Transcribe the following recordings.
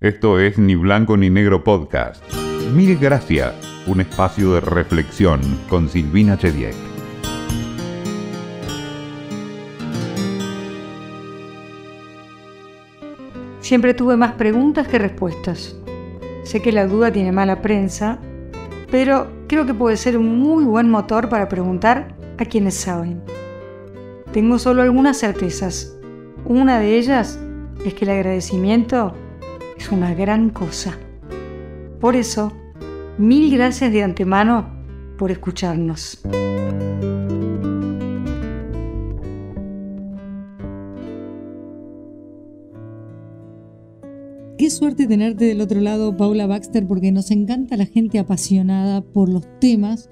Esto es Ni Blanco ni Negro Podcast. Mil gracias, un espacio de reflexión con Silvina Chediek. Siempre tuve más preguntas que respuestas. Sé que la duda tiene mala prensa, pero creo que puede ser un muy buen motor para preguntar a quienes saben. Tengo solo algunas certezas. Una de ellas es que el agradecimiento es una gran cosa. Por eso, mil gracias de antemano por escucharnos. Qué suerte tenerte del otro lado, Paula Baxter, porque nos encanta la gente apasionada por los temas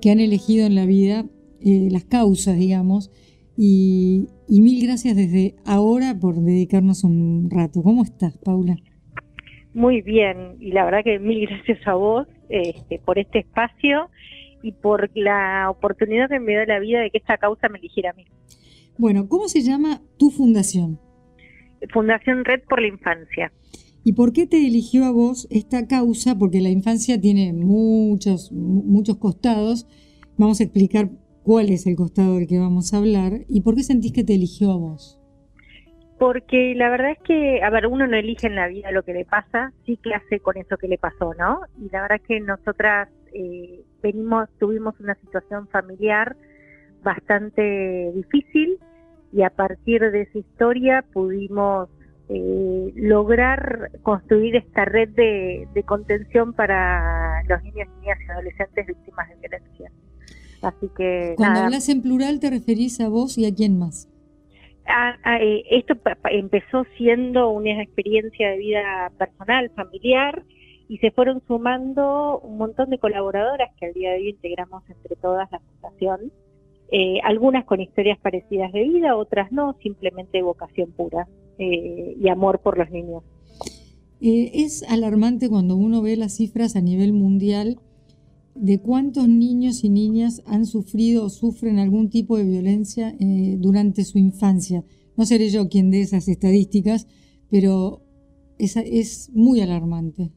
que han elegido en la vida, eh, las causas, digamos, y, y mil gracias desde ahora por dedicarnos un rato. ¿Cómo estás, Paula? Muy bien, y la verdad que mil gracias a vos este, por este espacio y por la oportunidad que me dio la vida de que esta causa me eligiera a mí. Bueno, ¿cómo se llama tu fundación? Fundación Red por la Infancia. ¿Y por qué te eligió a vos esta causa? Porque la infancia tiene muchos, muchos costados. Vamos a explicar cuál es el costado del que vamos a hablar y por qué sentís que te eligió a vos. Porque la verdad es que, a ver, uno no elige en la vida lo que le pasa, sí que hace con eso que le pasó, ¿no? Y la verdad es que nosotras eh, venimos, tuvimos una situación familiar bastante difícil y a partir de esa historia pudimos eh, lograr construir esta red de, contención para los niños, niñas y adolescentes víctimas de violencia. Así que. Cuando hablas en plural, ¿te referís a vos y a quién más? Eh, esto empezó siendo una experiencia de vida personal, familiar, y se fueron sumando un montón de colaboradoras que al día de hoy integramos entre todas la fundación, eh, algunas con historias parecidas de vida, otras no, simplemente vocación pura eh, y amor por los niños. es alarmante cuando uno ve las cifras a nivel mundial de cuántos niños y niñas han sufrido o sufren algún tipo de violencia eh, durante su infancia. No seré yo quien dé esas estadísticas, pero es, es muy alarmante.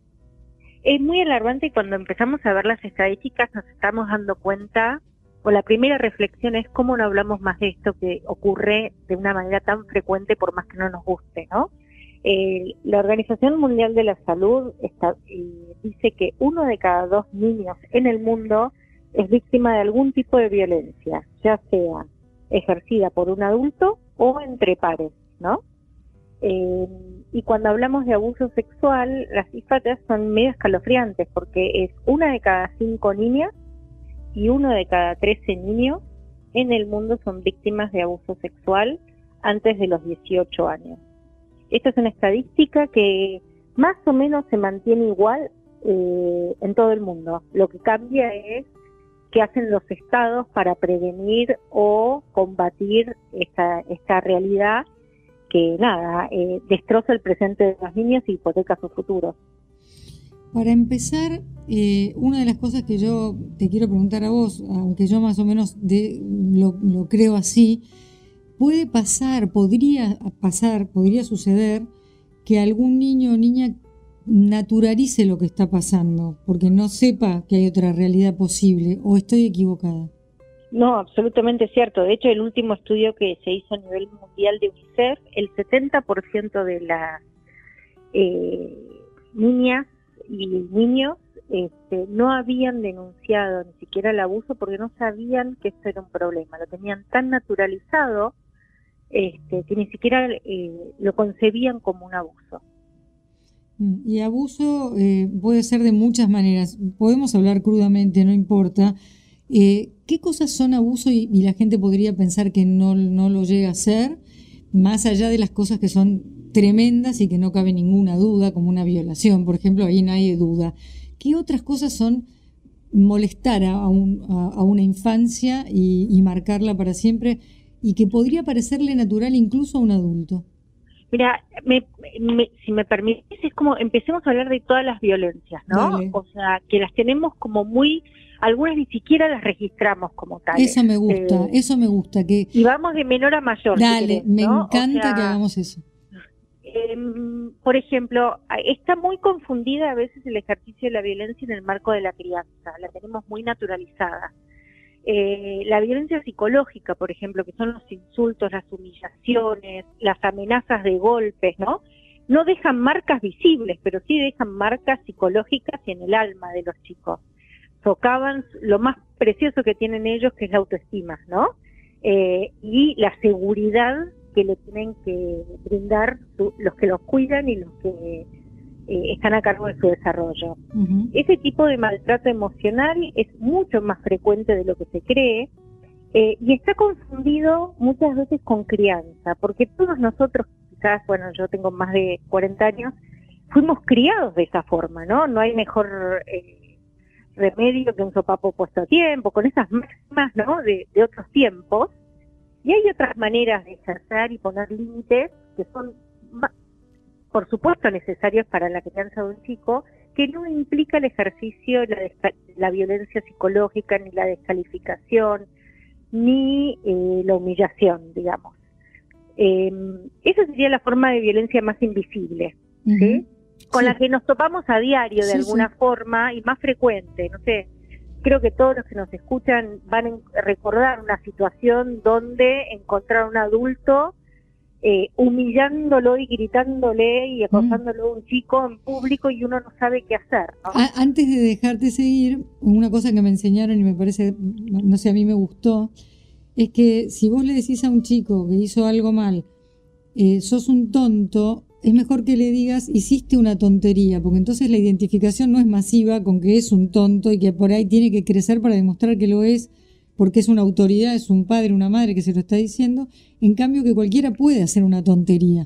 Es muy alarmante y cuando empezamos a ver las estadísticas nos estamos dando cuenta, o la primera reflexión es cómo no hablamos más de esto que ocurre de una manera tan frecuente por más que no nos guste, ¿no? Eh, la Organización Mundial de la Salud está, dice que uno de cada dos niños en el mundo es víctima de algún tipo de violencia, ya sea ejercida por un adulto o entre pares, ¿no? Eh, y cuando hablamos de abuso sexual, las cifras son medio escalofriantes porque es una de cada cinco niñas y uno de cada trece niños en el mundo son víctimas de abuso sexual antes de los 18 años. Esta es una estadística que más o menos se mantiene igual eh, en todo el mundo. Lo que cambia es qué hacen los estados para prevenir o combatir esta, esta realidad que nada, eh, destroza el presente de los niños y hipoteca su futuro. Para empezar, eh, una de las cosas que yo te quiero preguntar a vos, aunque yo más o menos lo creo así, puede pasar, podría pasar, podría suceder que algún niño o niña naturalice lo que está pasando, porque no sepa que hay otra realidad posible, o estoy equivocada. No, absolutamente cierto. De hecho, el último estudio que se hizo a nivel mundial de UNICEF, el 70% de las eh, niñas y niños este, no habían denunciado ni siquiera el abuso porque no sabían que esto era un problema. Lo tenían tan naturalizado este, que ni siquiera eh, lo concebían como un abuso. Y abuso eh, puede ser de muchas maneras. Podemos hablar crudamente, no importa. Eh, ¿Qué cosas son abuso y, la gente podría pensar que no, no lo llega a ser, más allá de las cosas que son tremendas y que no cabe ninguna duda, como una violación, por ejemplo, ahí no hay duda. ¿Qué otras cosas son molestar a, una infancia y marcarla para siempre? y que podría parecerle natural incluso a un adulto? Mira, si me permites, es como empecemos a hablar de todas las violencias, ¿no? O sea, que las tenemos como muy, algunas ni siquiera las registramos como tal. Eso me gusta, eh, eso me gusta. que Y vamos de menor a mayor. Dale, me encanta que hagamos eso. em, por ejemplo, está muy confundida a veces el ejercicio de la violencia en el marco de la crianza, la tenemos muy naturalizada. Eh, la violencia psicológica, por ejemplo, que son los insultos, las humillaciones, las amenazas de golpes, ¿no? No dejan marcas visibles, pero sí dejan marcas psicológicas en el alma de los chicos. Socavan lo más precioso que tienen ellos, que es la autoestima, ¿no? Eh, y la seguridad que le tienen que brindar los que los cuidan y los que eh, están a cargo de su desarrollo. Ese tipo de maltrato emocional es mucho más frecuente de lo que se cree eh, y está confundido muchas veces con crianza, porque todos nosotros, quizás, bueno, yo tengo más de 40 años, fuimos criados de esa forma, ¿no? No hay mejor eh, remedio que un sopapo puesto a tiempo, con esas máximas, ¿no? De, de otros tiempos. Y hay otras maneras de ejercer y poner límites que son por supuesto necesarios para la crianza de un chico, que no implica el ejercicio de la, violencia psicológica, ni la descalificación, ni eh, la humillación, digamos. Eh, esa sería la forma de violencia más invisible, con la que nos topamos a diario de alguna forma y más frecuente. No sé, creo que todos los que nos escuchan van a recordar una situación donde encontrar un adulto eh, humillándolo y gritándole y mm. acosándolo a un chico en público y uno no sabe qué hacer. Antes de dejarte seguir, una cosa que me enseñaron y me parece, no sé, a mí me gustó, es que si vos le decís a un chico que hizo algo mal, eh, sos un tonto, es mejor que le digas hiciste una tontería, porque entonces la identificación no es masiva con que es un tonto y que por ahí tiene que crecer para demostrar que lo es porque es una autoridad, es un padre, una madre que se lo está diciendo, en cambio que cualquiera puede hacer una tontería.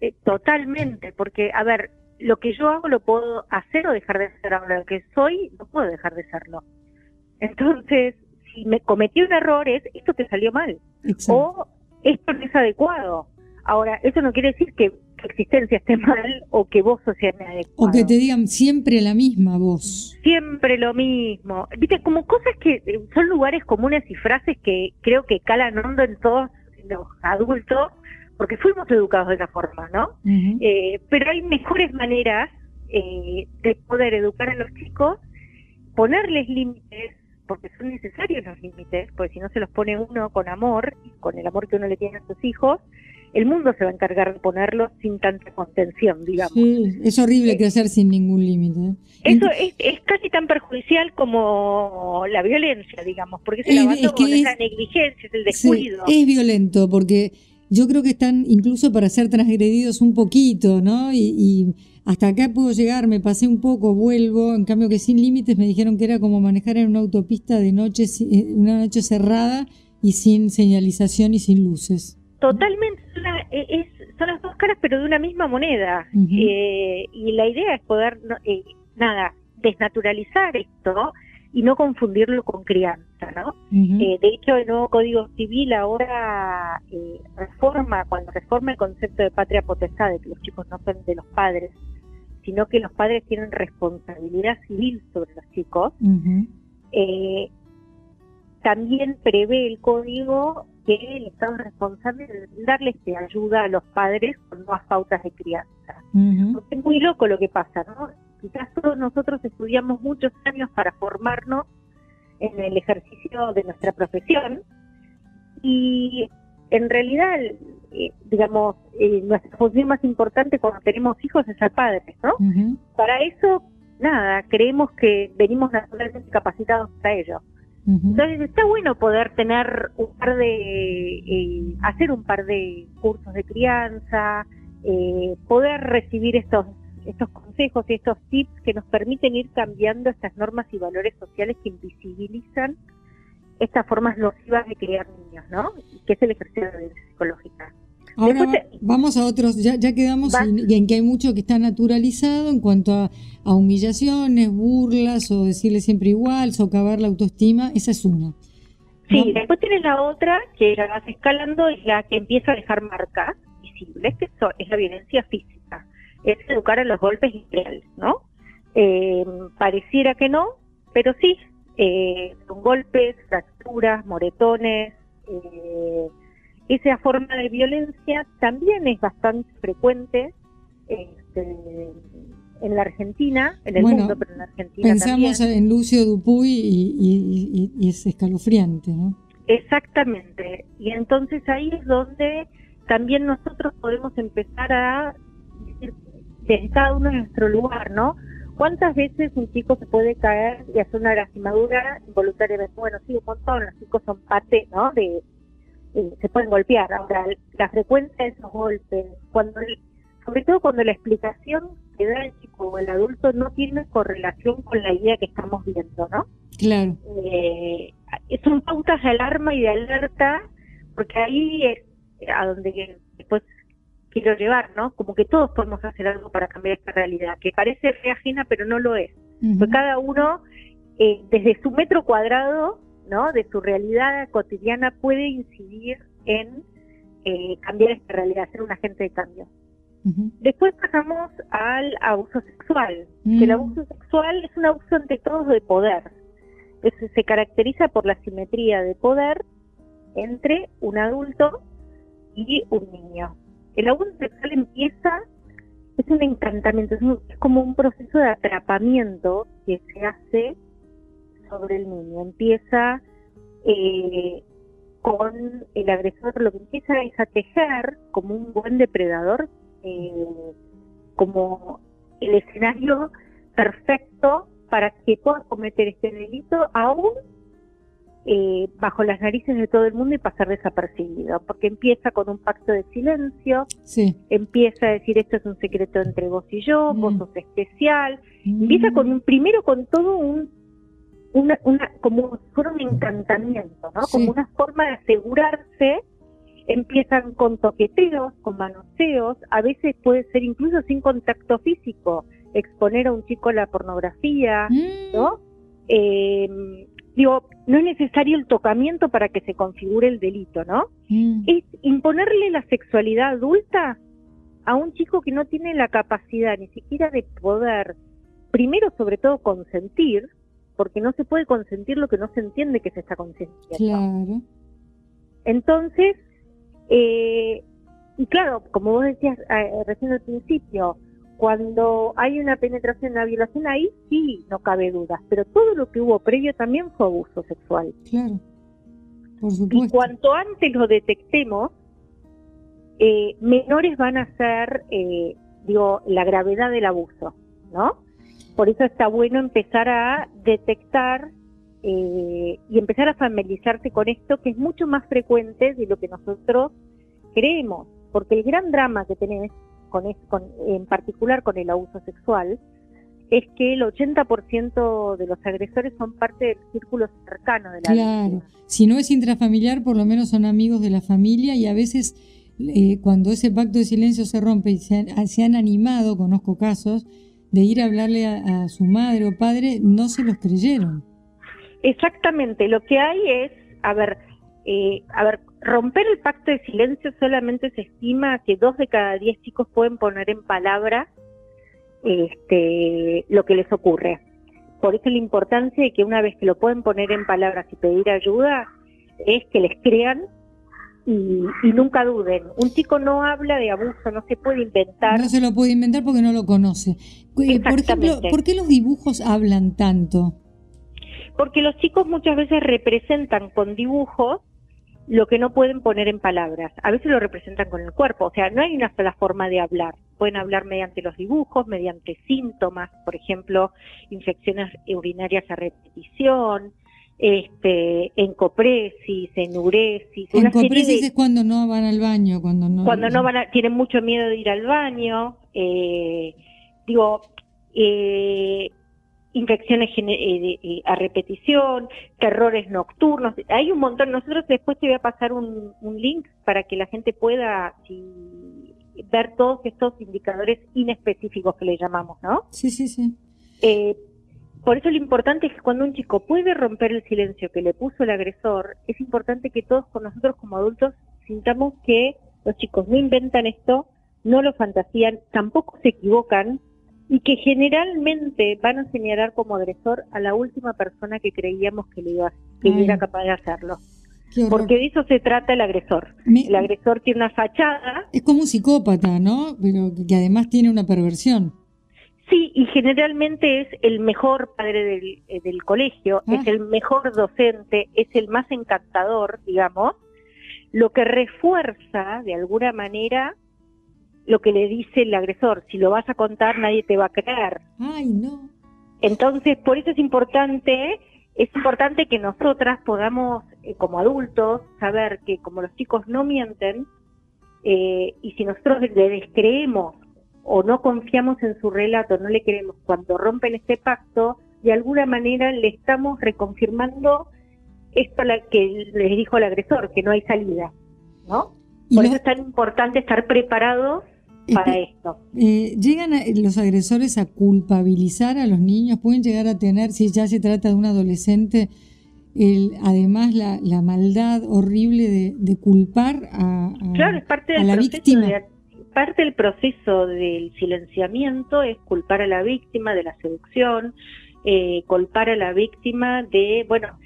Eh, totalmente, porque, a ver, lo que yo hago lo puedo hacer o dejar de hacer, ahora lo que soy no puedo dejar de serlo. Entonces, si me cometí un error es, esto te salió mal, o esto no es adecuado. Ahora, eso no quiere decir que existencia esté mal o que vos inadecuado. O que te digan siempre la misma voz. Siempre lo mismo. Viste, como cosas que eh, son lugares comunes y frases que creo que calan hondo en todos los adultos, porque fuimos educados de esa forma, ¿no? Eh, pero hay mejores maneras eh, de poder educar a los chicos, ponerles límites, porque son necesarios los límites, porque si no se los pone uno con amor, con el amor que uno le tiene a sus hijos, el mundo se va a encargar de ponerlo sin tanta contención, digamos. Sí, es horrible eh, crecer sin ningún límite. ¿eh? Eso es, casi tan perjudicial como la violencia, digamos, porque es el abandono, es, la negligencia, es el descuido. es violento, porque yo creo que están incluso para ser transgredidos un poquito, ¿no? Y, hasta acá puedo llegar, me pasé un poco, vuelvo, en cambio que sin límites me dijeron que era como manejar en una autopista de noche, eh, una noche cerrada y sin señalización y sin luces. Totalmente, e, es, son las dos caras pero de una misma moneda. Eh, y la idea es poder, eh, nada, desnaturalizar esto y no confundirlo con crianza, ¿no? Eh, de hecho, el nuevo Código Civil ahora reforma, cuando reforma el concepto de patria potestad, de que los chicos no son de los padres, sino que los padres tienen responsabilidad civil sobre los chicos, también prevé el código que el Estado es responsable de darles ayuda a los padres con nuevas pautas de crianza. Porque es muy loco lo que pasa, ¿no? Quizás todos nosotros estudiamos muchos años para formarnos en el ejercicio de nuestra profesión y en realidad, eh, digamos, eh, nuestra función más importante cuando tenemos hijos es ser padres, ¿no? Para eso, nada, creemos que venimos naturalmente capacitados para ello. Entonces está bueno poder tener un par de, eh, hacer un par de cursos de crianza, eh, poder recibir estos estos consejos y estos tips que nos permiten ir cambiando estas normas y valores sociales que invisibilizan estas formas nocivas de criar niños, ¿no? Que es el ejercicio de la violencia psicológica. Ahora vamos a otros, ya, ya quedamos en, que hay mucho que está naturalizado en cuanto a, humillaciones, burlas o decirle siempre igual, socavar la autoestima, esa es una. Sí, después tienes la otra que la vas escalando y la que empieza a dejar marcas visibles, que es la violencia física, es educar a los golpes reales, ¿no? Eh, pareciera que no, pero sí, eh, son golpes, fracturas, moretones, eh, esa forma de violencia también es bastante frecuente este, en la Argentina, en el mundo, pero en la Argentina pensamos en Lucio Dupuy y, es escalofriante, ¿no? Exactamente. Y entonces ahí es donde también nosotros podemos empezar a decir, en cada uno en nuestro lugar, ¿no? ¿Cuántas veces un chico se puede caer y hacer una lastimadura involuntariamente? Bueno, sí, un montón, los chicos son parte, ¿no? De, se pueden golpear. Ahora, la frecuencia de esos golpes, cuando sobre todo cuando la explicación que da el chico o el adulto no tiene correlación con la idea que estamos viendo, ¿no? Claro. Eh, son pautas de alarma y de alerta, porque ahí es a donde después quiero llevar, ¿no? Como que todos podemos hacer algo para cambiar esta realidad, que parece fe ajena, pero no lo es. Porque cada uno, eh, desde su metro cuadrado, ¿no? De su realidad cotidiana, puede incidir en eh, cambiar esta realidad, ser un agente de cambio. Después pasamos al abuso sexual. el abuso sexual es un abuso ante todo de poder. se caracteriza por la simetría de poder entre un adulto y un niño. El abuso sexual empieza, es un encantamiento, es, como un proceso de atrapamiento que se hace sobre el niño. Empieza eh, con el agresor, lo que empieza es a tejer como un buen depredador eh, como el escenario perfecto para que pueda cometer este delito aún eh, bajo las narices de todo el mundo y pasar desapercibido, porque empieza con un pacto de silencio, empieza a decir esto es un secreto entre vos y yo, vos mm. sos especial, mm. empieza con un primero con todo un una, una como fuera un encantamiento, ¿no? Como una forma de asegurarse empiezan con toqueteos, con manoseos, a veces puede ser incluso sin contacto físico, exponer a un chico a la pornografía, mm. ¿no? Eh, digo, no es necesario el tocamiento para que se configure el delito, ¿no? Mm. Es imponerle la sexualidad adulta a un chico que no tiene la capacidad ni siquiera de poder, primero sobre todo consentir, porque no se puede consentir lo que no se entiende que se está consintiendo. Claro. Entonces, eh, y claro, como vos decías eh, recién al principio, cuando hay una penetración, una violación, ahí sí no cabe duda, pero todo lo que hubo previo también fue abuso sexual. Claro, por supuesto. Y cuanto antes lo detectemos, eh, menores van a ser, eh, digo, la gravedad del abuso, ¿no? Por eso está bueno empezar a detectar eh, y empezar a familiarizarse con esto que es mucho más frecuente de lo que nosotros creemos, porque el gran drama que tenés con, en particular con el abuso sexual es que el 80% de los agresores son parte del círculo cercano de la Claro, si no es intrafamiliar, por lo menos son amigos de la familia y a veces eh, cuando ese pacto de silencio se rompe y se han, animado, conozco casos, de ir a hablarle a su madre o padre, no se los creyeron. Exactamente, lo que hay es, a ver, eh, a ver, romper el pacto de silencio solamente se estima que dos de cada diez chicos pueden poner en palabra este, lo que les ocurre. Por eso la importancia de que una vez que lo pueden poner en palabras y pedir ayuda, es que les crean y, nunca duden. Un chico no habla de abuso, no se puede inventar. No se lo puede inventar porque no lo conoce. Eh, por ejemplo, ¿por qué los dibujos hablan tanto? porque los chicos muchas veces representan con dibujos lo que no pueden poner en palabras. A veces lo representan con el cuerpo, o sea, no hay una sola forma de hablar. Pueden hablar mediante los dibujos, mediante síntomas, por ejemplo, infecciones urinarias a repetición, este, encopresis, enuresis. Encopresis es cuando no van al baño, cuando no. Cuando no van, tienen mucho miedo de ir al baño. Eh, digo, eh, infecciones eh, eh, a repetición, terrores nocturnos, hay un montón. Nosotros después te voy a pasar un, link para que la gente pueda ver todos estos indicadores inespecíficos que le llamamos, ¿no? Sí, sí, sí. Eh, por eso lo importante es que cuando un chico puede romper el silencio que le puso el agresor, es importante que todos con nosotros como adultos sintamos que los chicos no inventan esto, no lo fantasían, tampoco se equivocan, y que generalmente van a señalar como agresor a la última persona que creíamos que, le iba, que era capaz de hacerlo. Porque de eso se trata el agresor. el agresor tiene una fachada. Es como un psicópata, ¿no? Pero que además tiene una perversión. Sí, y generalmente es el mejor padre del, eh, del colegio, ah. es el mejor docente, es el más encantador, digamos, lo que refuerza de alguna manera lo que le dice el agresor. Si lo vas a contar, nadie te va a creer. Ay, no. Entonces, por eso es importante, es importante que nosotras podamos, eh, como adultos, saber que como los chicos no mienten, eh, y si nosotros le descreemos o no confiamos en su relato, no le queremos, cuando rompen este pacto, de alguna manera le estamos reconfirmando esto la que les dijo el agresor, que no hay salida, ¿no? Por eso es tan importante estar preparados para esto. Eh, ¿Llegan los agresores a culpabilizar a los niños? ¿Pueden llegar a tener, si ya se trata de un adolescente, el, además la, la maldad horrible de, culpar a, claro, es parte del la víctima? Parte del proceso del silenciamiento es culpar a la víctima de la seducción, eh, culpar a la víctima de, bueno,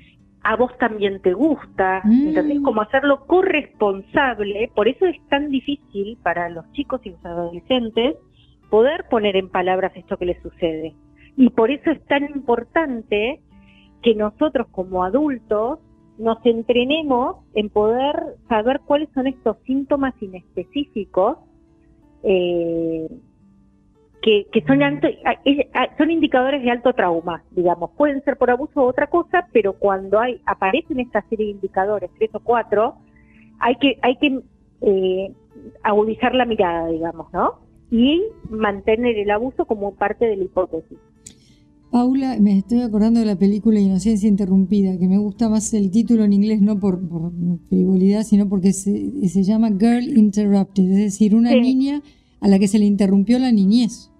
a vos también te gusta, mm. Como hacerlo corresponsable, por eso es tan difícil para los chicos y los adolescentes poder poner en palabras esto que les sucede. Y por eso es tan importante que nosotros como adultos nos entrenemos en poder saber cuáles son estos síntomas inespecíficos eh, que, son, son indicadores de alto trauma, digamos. Pueden ser por abuso o otra cosa, pero cuando hay aparecen esta serie de indicadores, tres o cuatro, hay que, hay que eh, agudizar la mirada, digamos, ¿no? Y mantener el abuso como parte de la hipótesis. Paula, me estoy acordando de la película Inocencia Interrumpida, que me gusta más el título en inglés, no por, frivolidad, sino porque se, se, llama Girl Interrupted, es decir, una niña a la que se le interrumpió la niñez.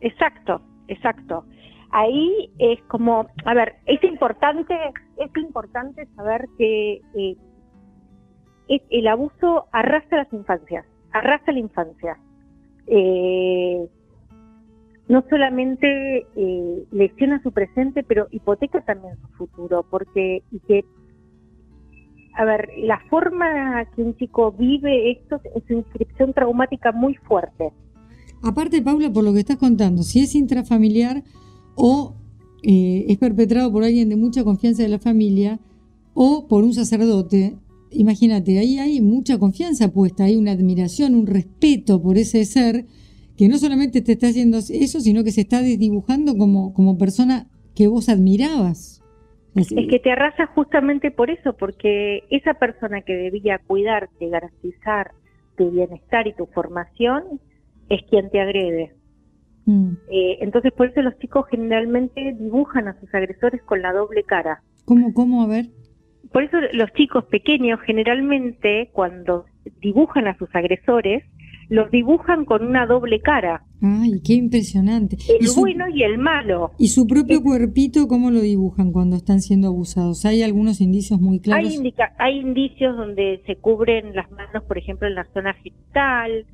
Exacto, exacto. Ahí es como, a ver, es importante, es importante saber que eh, el abuso arrastra las infancias, arrastra la infancia. Eh, no solamente eh, lesiona su presente, pero hipoteca también su futuro, porque y que, a ver, la forma que un chico vive esto es una inscripción traumática muy fuerte. Aparte, Paula, por lo que estás contando, si es intrafamiliar o eh, es perpetrado por alguien de mucha confianza de la familia o por un sacerdote, imagínate, ahí hay mucha confianza puesta, hay una admiración, un respeto por ese ser que no solamente te está haciendo eso, sino que se está desdibujando como, como persona que vos admirabas. Es que te arrasa justamente por eso, porque esa persona que debía cuidarte, garantizar tu bienestar y tu formación, es quien te agrede. Mm. Eh, entonces, por eso los chicos generalmente dibujan a sus agresores con la doble cara. ¿Cómo, cómo? A ver. Por eso los chicos pequeños generalmente, cuando dibujan a sus agresores, los dibujan con una doble cara. Ay, qué impresionante. El bueno y el malo. ¿Y su propio cuerpito cómo lo dibujan cuando están siendo abusados? ¿Hay algunos indicios muy claros? Hay, hay indicios donde se cubren las manos, por ejemplo, en la zona genital,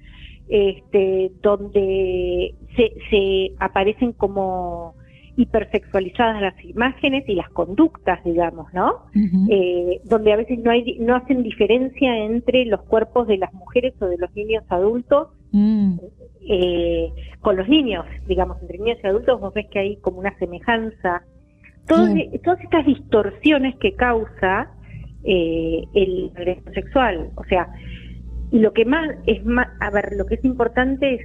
este, donde se, se aparecen como hipersexualizadas las imágenes y las conductas, digamos, ¿no? Eh, donde a veces no hay, no hacen diferencia entre los cuerpos de las mujeres o de los niños adultos mm. eh, con los niños, digamos, entre niños y adultos vos ves que hay como una semejanza. Todas, todas estas distorsiones que causa eh, el agresor sexual, o sea, y lo que más es más, a ver, lo que es importante es,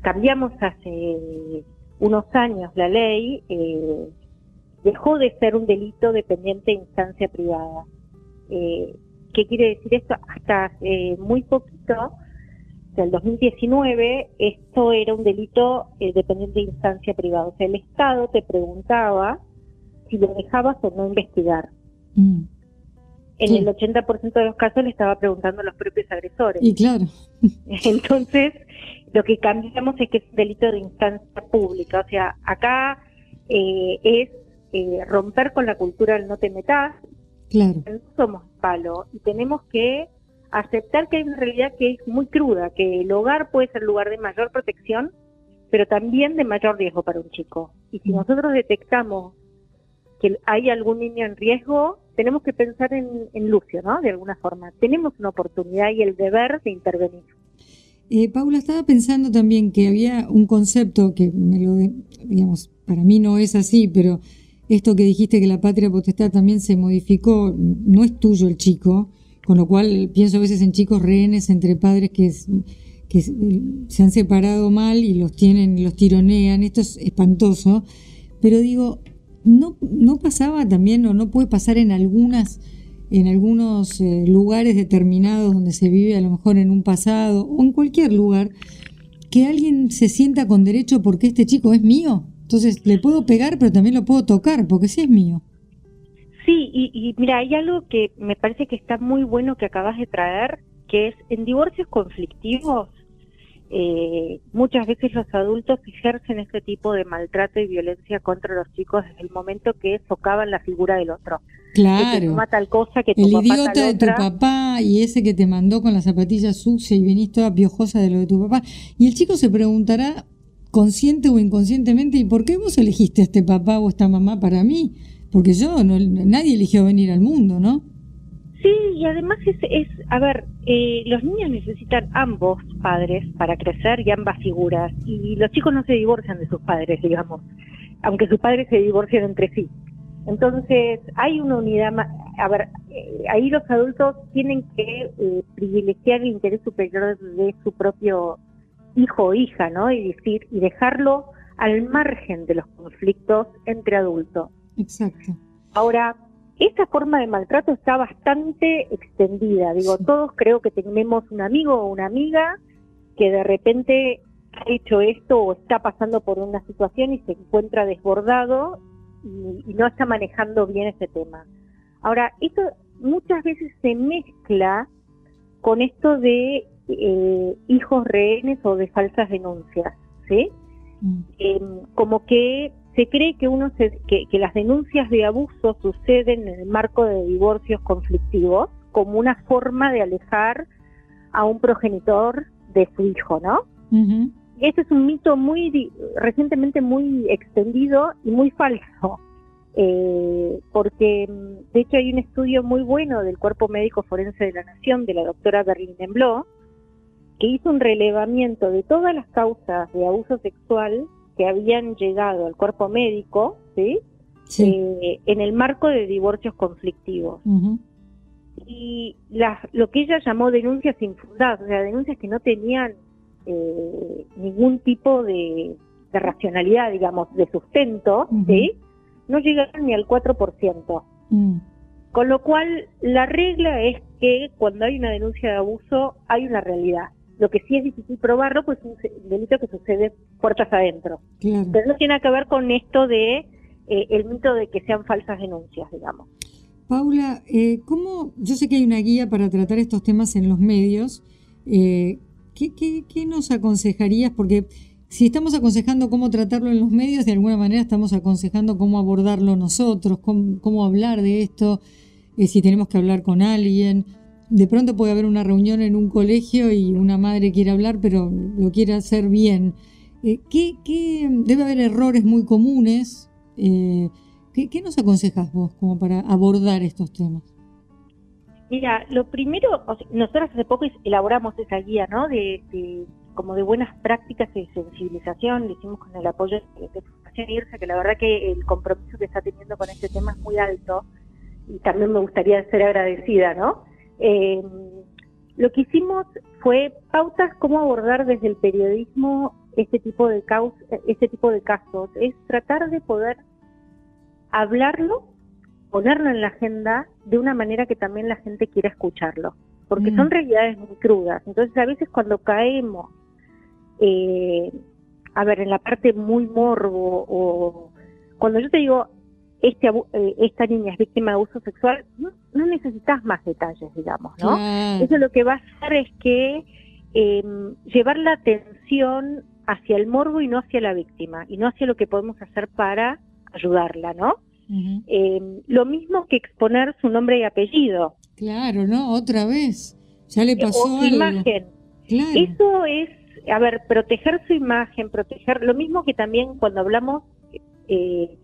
cambiamos hace unos años la ley eh, dejó de ser un delito dependiente de instancia privada. Eh, ¿Qué quiere decir esto? Hasta muy poquito, o sea, el 2019, esto era un delito eh, dependiente de instancia privada. O sea, el Estado te preguntaba si lo dejabas o no investigar. Mm. En el 80% de los casos le estaba preguntando a los propios agresores. Y claro. Entonces, lo que cambiamos es que es un delito de instancia pública. O sea, acá eh, es eh, romper con la cultura del no te metas. Claro. No somos palo y tenemos que aceptar que hay una realidad que es muy cruda, que el hogar puede ser lugar de mayor protección, pero también de mayor riesgo para un chico. Y si mm. nosotros detectamos que hay algún niño en riesgo, tenemos que pensar en, Lucio, ¿no? De alguna forma. Tenemos una oportunidad y el deber de intervenir. Eh, Paula, estaba pensando también que había un concepto que me lo, digamos, para mí no es así, pero esto que dijiste que la patria potestad también se modificó, no es tuyo el chico, con lo cual pienso a veces en chicos rehenes entre padres que, que se han separado mal y los tienen, los tironean, esto es espantoso, pero digo, no, no pasaba también o no puede pasar en algunas en algunos eh, lugares determinados donde se vive a lo mejor en un pasado o en cualquier lugar, que alguien se sienta con derecho porque este chico es mío. Entonces le puedo pegar, pero también lo puedo tocar porque sí es mío. Sí, y, y mira, hay algo que me parece que está muy bueno que acabas de traer, que es en divorcios conflictivos eh, muchas veces los adultos ejercen este tipo de maltrato y violencia contra los chicos desde el momento que socavan la figura del otro. Claro. Que tal cosa, que tu el papá idiota tal de tu papá y ese que te mandó con las zapatillas sucias y venís toda piojosa de lo de tu papá. Y el chico se preguntará, consciente o inconscientemente, ¿y por qué vos elegiste a este papá o esta mamá para mí? Porque yo, no, nadie eligió venir al mundo, ¿no? Sí, y además es, es a ver, eh, los niños necesitan ambos padres para crecer y ambas figuras. Y los chicos no se divorcian de sus padres, digamos, aunque sus padres se divorcian entre sí. Entonces, hay una unidad más. A ver, eh, ahí los adultos tienen que eh, privilegiar el interés superior de su propio hijo o hija, ¿no? Y decir, y dejarlo al margen de los conflictos entre adultos. Exacto. Ahora, esta forma de maltrato está bastante extendida. Digo, Sí. todos creo que tenemos un amigo o una amiga que de repente ha hecho esto o está pasando por una situación y se encuentra desbordado y, y no está manejando bien ese tema. Ahora, esto muchas veces se mezcla con esto de eh, hijos rehenes o de falsas denuncias, ¿sí? Mm. eh, como que se cree que uno se- que, que las denuncias de abuso suceden en el marco de divorcios conflictivos como una forma de alejar a un progenitor de su hijo, ¿no? Este es un mito muy recientemente muy extendido y muy falso, eh, porque mm, de hecho hay un estudio muy bueno del Cuerpo Médico Forense de la Nación de la doctora Berlín Blo que hizo un relevamiento de todas las causas de abuso sexual que habían llegado al cuerpo médico, ¿sí? Sí. Eh, en el marco de divorcios conflictivos y las, lo que ella llamó denuncias infundadas, o sea, denuncias que no tenían eh, ningún tipo de, de racionalidad, digamos, de sustento. ¿sí? no llegaron ni al 4%. Mm. Con lo cual, la regla es que cuando hay una denuncia de abuso, hay una realidad. Lo que sí es difícil probarlo, pues es un delito que sucede puertas adentro. Claro. Pero no tiene nada que ver con esto de eh, el mito de que sean falsas denuncias, digamos. Paula, eh, ¿cómo, yo sé que hay una guía para tratar estos temas en los medios. eh, ¿qué, qué, qué nos aconsejarías? Porque si estamos aconsejando cómo tratarlo en los medios, de alguna manera estamos aconsejando cómo abordarlo nosotros, cómo, cómo hablar de esto, eh, si tenemos que hablar con alguien. De pronto puede haber una reunión en un colegio y una madre quiere hablar, pero lo quiere hacer bien. Eh, ¿qué, qué- debe haber errores muy comunes. eh, ¿Qué, qué nos aconsejas vos como para abordar estos temas? Mira, lo primero, nosotros hace poco elaboramos esa guía, ¿no? De, de- como de buenas prácticas de sensibilización, lo hicimos con el apoyo de, de Fundación IRSA, que la verdad que el compromiso que está teniendo con este tema es muy alto y también me gustaría ser agradecida, ¿no? Eh, lo que hicimos fue pautas cómo abordar desde el periodismo este tipo de caus este tipo de casos, es tratar de poder hablarlo ponerlo en la agenda de una manera que también la gente quiera escucharlo, porque Mm. son realidades muy crudas. Entonces a veces cuando caemos, eh, a ver, en la parte muy morbo o cuando yo te digo, este eh, esta niña es víctima de abuso sexual, no, no necesitas más detalles, digamos, ¿no? Eso lo que va a hacer es que eh, llevar la atención hacia el morbo y no hacia la víctima, y no hacia lo que podemos hacer para ayudarla, ¿no? Eh, lo mismo que exponer su nombre y apellido Claro, ¿no? Otra vez. Ya le pasó o su algo. imagen. Claro. Eso es, a ver, proteger su imagen, proteger, lo mismo que también cuando hablamos, eh,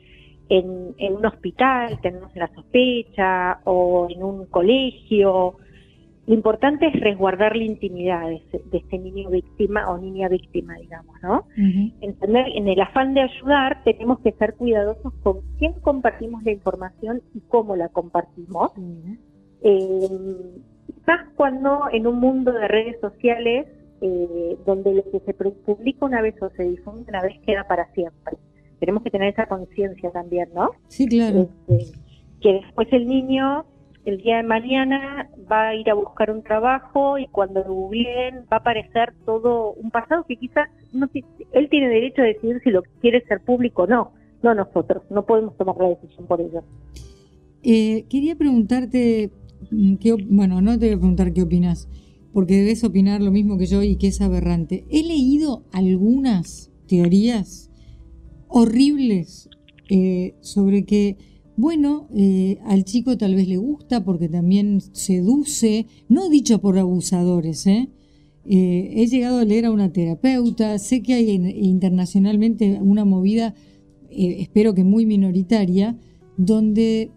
en, en un hospital, tenemos la sospecha, o en un colegio, lo importante es resguardar la intimidad de, este niño víctima o niña víctima, digamos, ¿no? Entender, en el afán de ayudar, tenemos que ser cuidadosos con quién compartimos la información y cómo la compartimos. eh, más cuando en un mundo de redes sociales, eh, donde lo que se publica una vez o se difunde una vez queda para siempre. Tenemos que tener esa conciencia también, ¿no? Sí, claro. Este, que después el niño el día de mañana va a ir a buscar un trabajo y cuando lo googleen va a aparecer todo un pasado que quizás no él tiene derecho a decidir si lo quiere ser público o no, no nosotros, no podemos tomar la decisión por ello. Eh, quería preguntarte, mm, qué, bueno, no te voy a preguntar qué opinas, porque debes opinar lo mismo que yo y que es aberrante. He leído algunas teorías horribles eh, sobre que bueno, eh, al chico tal vez le gusta porque también seduce, no dicho por abusadores, ¿eh? he llegado a leer a una terapeuta, sé que hay internacionalmente una movida, espero que muy minoritaria, donde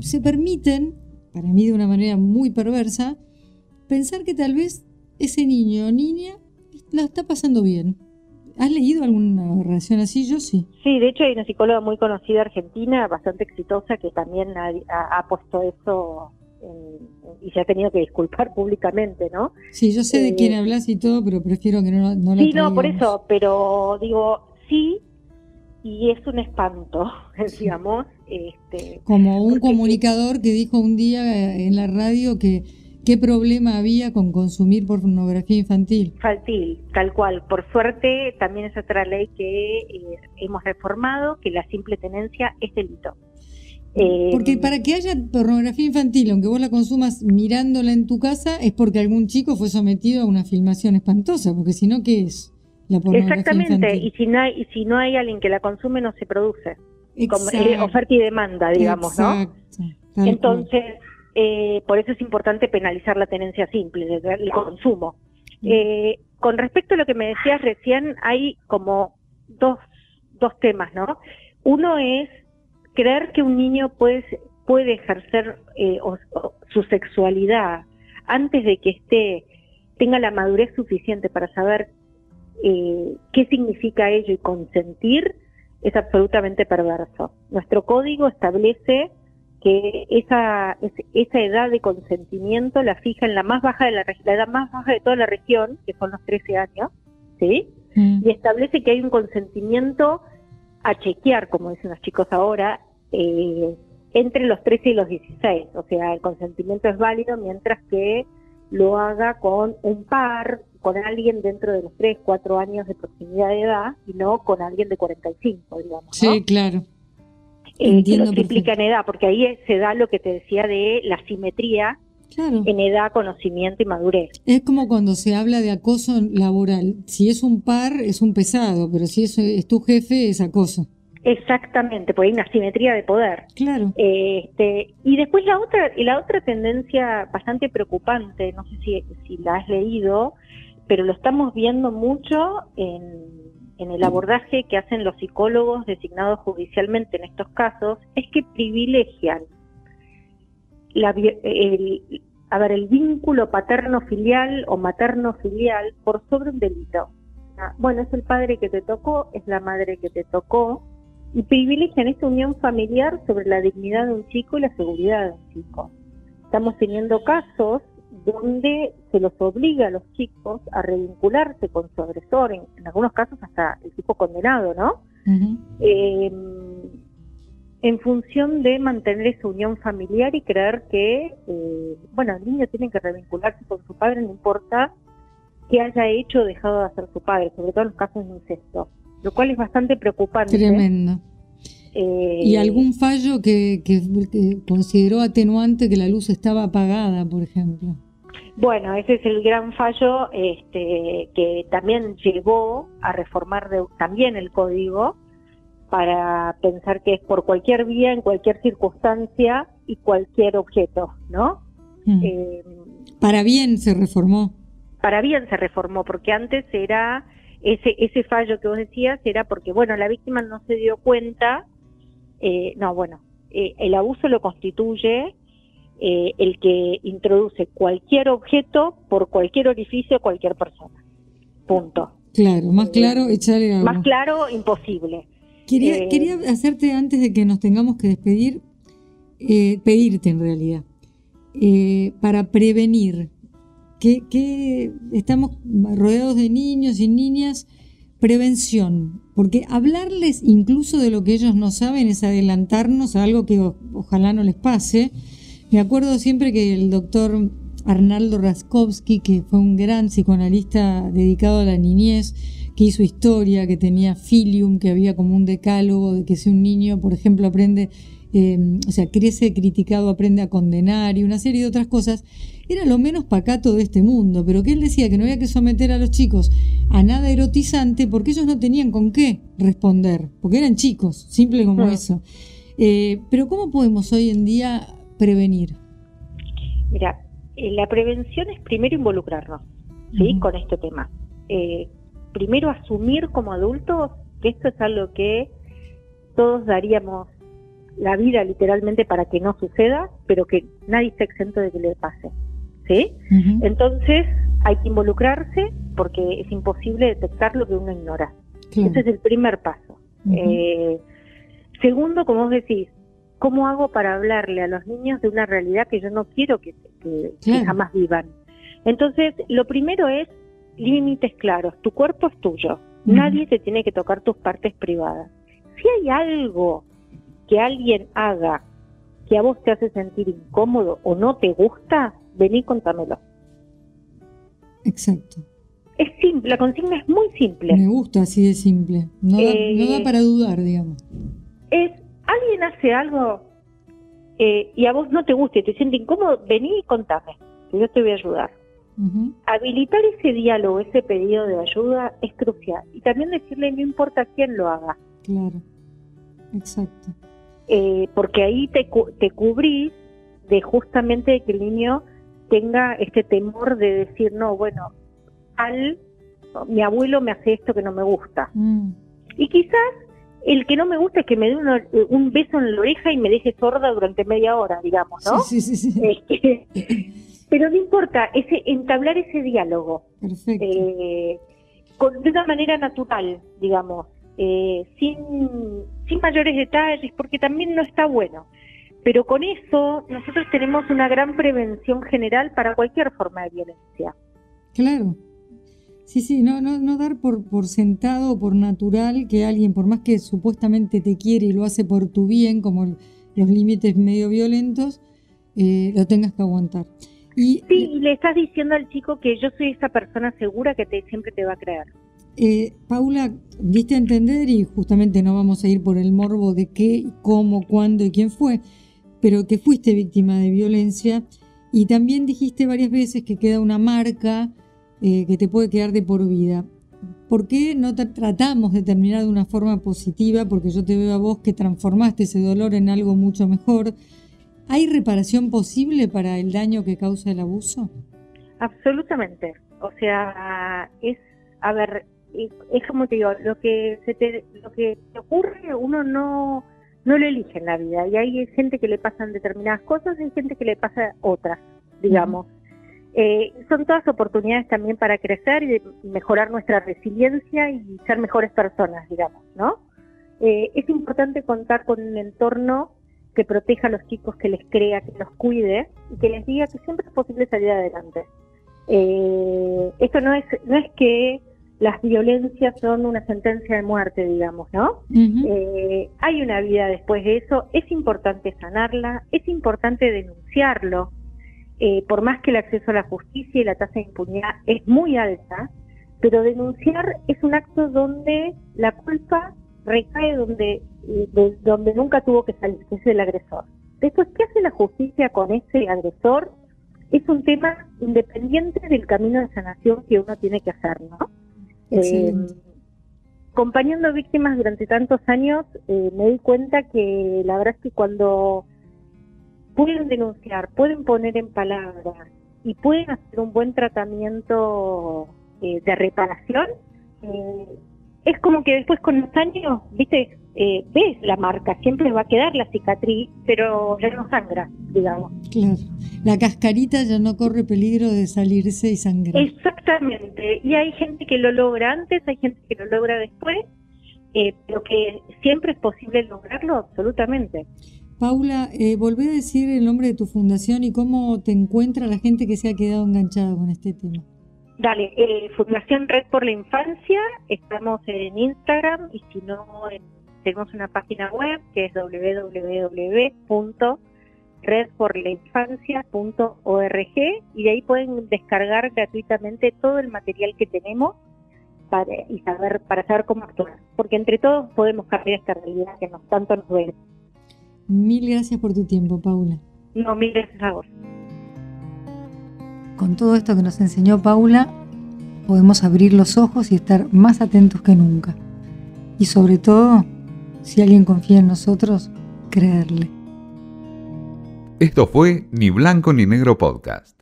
se permiten, para mí de una manera muy perversa, pensar que tal vez ese niño o niña la está pasando bien. ¿Has leído alguna relación así? Yo sí. Sí, de hecho hay una psicóloga muy conocida argentina, bastante exitosa, que también ha, puesto eso y se ha tenido que disculpar públicamente, ¿no? Sí, yo sé de quién eh, hablas y todo, pero prefiero que no, no lo Sí, no, por eso, pero digo, sí, y es un espanto, digamos. Este, Como un comunicador que dijo un día en la radio que ¿Qué problema había con consumir pornografía infantil? Infantil, tal cual. Por suerte, también es otra ley que eh, hemos reformado, que la simple tenencia es delito. porque eh, para que haya pornografía infantil, aunque vos la consumas mirándola en tu casa, es porque algún chico fue sometido a una filmación espantosa, porque si no, ¿qué es la pornografía Exactamente, y si, no hay, y si no hay alguien que la consume, no se produce. Como, eh, oferta y demanda, digamos, Exacto. ¿no? Entonces, eh, por eso es importante penalizar la tenencia simple, el consumo. Mm. Eh, con respecto a lo que me decías recién, hay como dos, dos temas, ¿no? Uno es creer que un niño puede, puede ejercer eh, su sexualidad antes de que esté tenga la madurez suficiente para saber qué significa ello y consentir es absolutamente perverso. Nuestro código establece que esa, esa edad de consentimiento la fija en la más baja de la, la edad más baja de toda la región, que son los 13 años, ¿sí? Mm. Y establece que hay un consentimiento a chequear, como dicen los chicos ahora, eh, entre los 13 y los 16. O sea, el consentimiento es válido mientras que lo haga con un par, con alguien dentro de los 3, 4 años de proximidad de edad y no con alguien de 45, digamos. Sí, claro eh, que lo triplica en edad, porque ahí se da lo que te decía de la simetría en edad, conocimiento y madurez. Es como cuando se habla de acoso laboral. Si es un par, es un pesado, pero si es, es tu jefe, es acoso. Exactamente, porque hay una simetría de poder. Claro. Este, y después la otra, y la otra tendencia bastante preocupante, no sé si, si la has leído, pero lo estamos viendo mucho en en el abordaje que hacen los psicólogos designados judicialmente en estos casos es que privilegian la, el, a el vínculo paterno-filial o materno-filial por sobre un delito. Bueno, es el padre que te tocó, es la madre que te tocó, y privilegian esta unión familiar sobre la dignidad de un chico y la seguridad de un chico. Estamos teniendo casos donde se los obliga a los chicos a revincularse con su agresor, en, algunos casos hasta el tipo condenado, ¿no? Em, en función de mantener esa unión familiar y creer que, eh, bueno, el niño tiene que revincularse con su padre, no importa qué haya hecho o dejado de hacer su padre, sobre todo en los casos de incesto, lo cual es bastante preocupante. Tremendo. Eh, ¿Y algún fallo que, que, consideró atenuante que la luz estaba apagada, por ejemplo? Bueno, ese es el gran fallo este, que también llevó a reformar también el código para pensar que es por cualquier vía, en cualquier circunstancia y cualquier objeto, ¿no? Mm. Eh, para bien se reformó. Para bien se reformó, porque antes era ese ese fallo que vos decías era porque bueno la víctima no se dio cuenta eh, no, bueno, eh, el abuso lo constituye eh, el que introduce cualquier objeto por cualquier orificio, cualquier persona. Punto. Claro, más claro, echarle agua. Más claro, imposible. Quería, quería hacerte, antes de que nos tengamos que despedir, pedirte en realidad, para prevenir, que, que estamos rodeados de niños y niñas, prevención, porque hablarles incluso de lo que ellos no saben es adelantarnos a algo que ojalá no les pase. Me acuerdo siempre que el doctor Arnaldo Raskowski, que fue un gran psicoanalista dedicado a la niñez, que hizo historia, que tenía filium, que había como un decálogo de que si un niño, por ejemplo, aprende Em, o sea, crece criticado, aprende a condenar y una serie de otras cosas, era lo menos pacato de este mundo, pero que él decía que no había que someter a los chicos a nada erotizante porque ellos no tenían con qué responder, porque eran chicos, simple como eso. Eh, pero ¿cómo podemos hoy en día prevenir? Mira, eh, la prevención es primero involucrarnos, ¿sí? Con este tema. Eh, primero asumir como adultos que esto es algo que todos daríamos la vida literalmente para que no suceda, pero que nadie esté exento de que le pase. ¿Sí? Entonces hay que involucrarse porque es imposible detectar lo que uno ignora. Ese es el primer paso. Eh, segundo, como vos decís, ¿cómo hago para hablarle a los niños de una realidad que yo no quiero que, jamás vivan? Entonces, lo primero es límites claros. Tu cuerpo es tuyo. Nadie te tiene que tocar tus partes privadas. Si hay algo que alguien haga que a vos te hace sentir incómodo o no te gusta, vení contámelo. Exacto. Es simple, la consigna es muy simple. Me gusta así de simple. No, da, eh, para dudar, digamos. Es, alguien hace algo eh, y a vos no te gusta y te siente incómodo, vení y contame, que yo te voy a ayudar. Habilitar ese diálogo, ese pedido de ayuda es crucial. Y también decirle, no importa quién lo haga. Claro, exacto. Eh, porque ahí te, te cubrís de justamente que el niño tenga este temor de decir, no, bueno, al mi abuelo me hace esto que no me gusta. Mm. Y quizás el que no me gusta es que me dé un beso en la oreja y me deje sorda durante media hora, digamos, ¿no? Sí, sí, sí. Este, pero no importa, ese, entablar ese diálogo. Perfecto. Eh, con, de una manera natural, digamos. Eh, sin, sin mayores detalles, porque también no está bueno. Pero con eso nosotros tenemos una gran prevención general para cualquier forma de violencia. Claro. Sí, sí, no, no, no dar por, por sentado, por natural, que alguien, por más que supuestamente te quiere y lo hace por tu bien, como los límites medio violentos, eh, lo tengas que aguantar. Y, sí, y le estás diciendo al chico que yo soy esa persona segura que te, siempre te va a creer. Eh, Paula, diste a entender, y justamente no vamos a ir por el morbo de qué, cómo, cuándo y quién fue, pero que fuiste víctima de violencia y también dijiste varias veces que queda una marca eh, que te puede quedar de por vida. ¿Por qué no tratamos de terminar de una forma positiva? Porque yo te veo a vos que transformaste ese dolor en algo mucho mejor. ¿Hay reparación posible para el daño que causa el abuso? Absolutamente. O sea, es, a ver, es como te digo, lo que se te, lo que te ocurre uno no no lo elige en la vida y hay gente que le pasan determinadas cosas y hay gente que le pasa otras, digamos. Eh, son todas oportunidades también para crecer y mejorar nuestra resiliencia y ser mejores personas, digamos, ¿no? Eh, es importante contar con un entorno que proteja a los chicos, que les crea, que los cuide y que les diga que siempre es posible salir adelante. Eh, esto no es, no es que las violencias son una sentencia de muerte, digamos, ¿no? Eh, hay una vida después de eso, es importante sanarla, es importante denunciarlo, eh, por más que el acceso a la justicia y la tasa de impunidad es muy alta, pero denunciar es un acto donde la culpa recae donde, donde nunca tuvo que salir, que es el agresor. Después, ¿qué hace la justicia con ese agresor? Es un tema independiente del camino de sanación que uno tiene que hacer, ¿no? Eh, acompañando víctimas durante tantos años, eh, me di cuenta que la verdad es que cuando pueden denunciar, pueden poner en palabras y pueden hacer un buen tratamiento eh, de reparación, es como que después con los años, viste, eh, ves la marca, siempre va a quedar la cicatriz, pero ya no sangra, digamos. Claro, la cascarita ya no corre peligro de salirse y sangrar. Exactamente, y hay gente que lo logra antes, hay gente que lo logra después, eh, pero que siempre es posible lograrlo, absolutamente. Paula, eh, volvé a decir el nombre de tu fundación y cómo te encuentra la gente que se ha quedado enganchada con este tema. Dale, eh, Fundación Red por la Infancia, estamos en Instagram y si no, tenemos una página web que es www.redporlainfancia.org y de ahí pueden descargar gratuitamente todo el material que tenemos para, y saber, para saber cómo actuar, porque entre todos podemos cambiar esta realidad que tanto nos duele. Mil gracias por tu tiempo, Paula. No, mil gracias a vos. Con todo esto que nos enseñó Paula, podemos abrir los ojos y estar más atentos que nunca. Y sobre todo, si alguien confía en nosotros, creerle. Esto fue Ni Blanco ni Negro Podcast.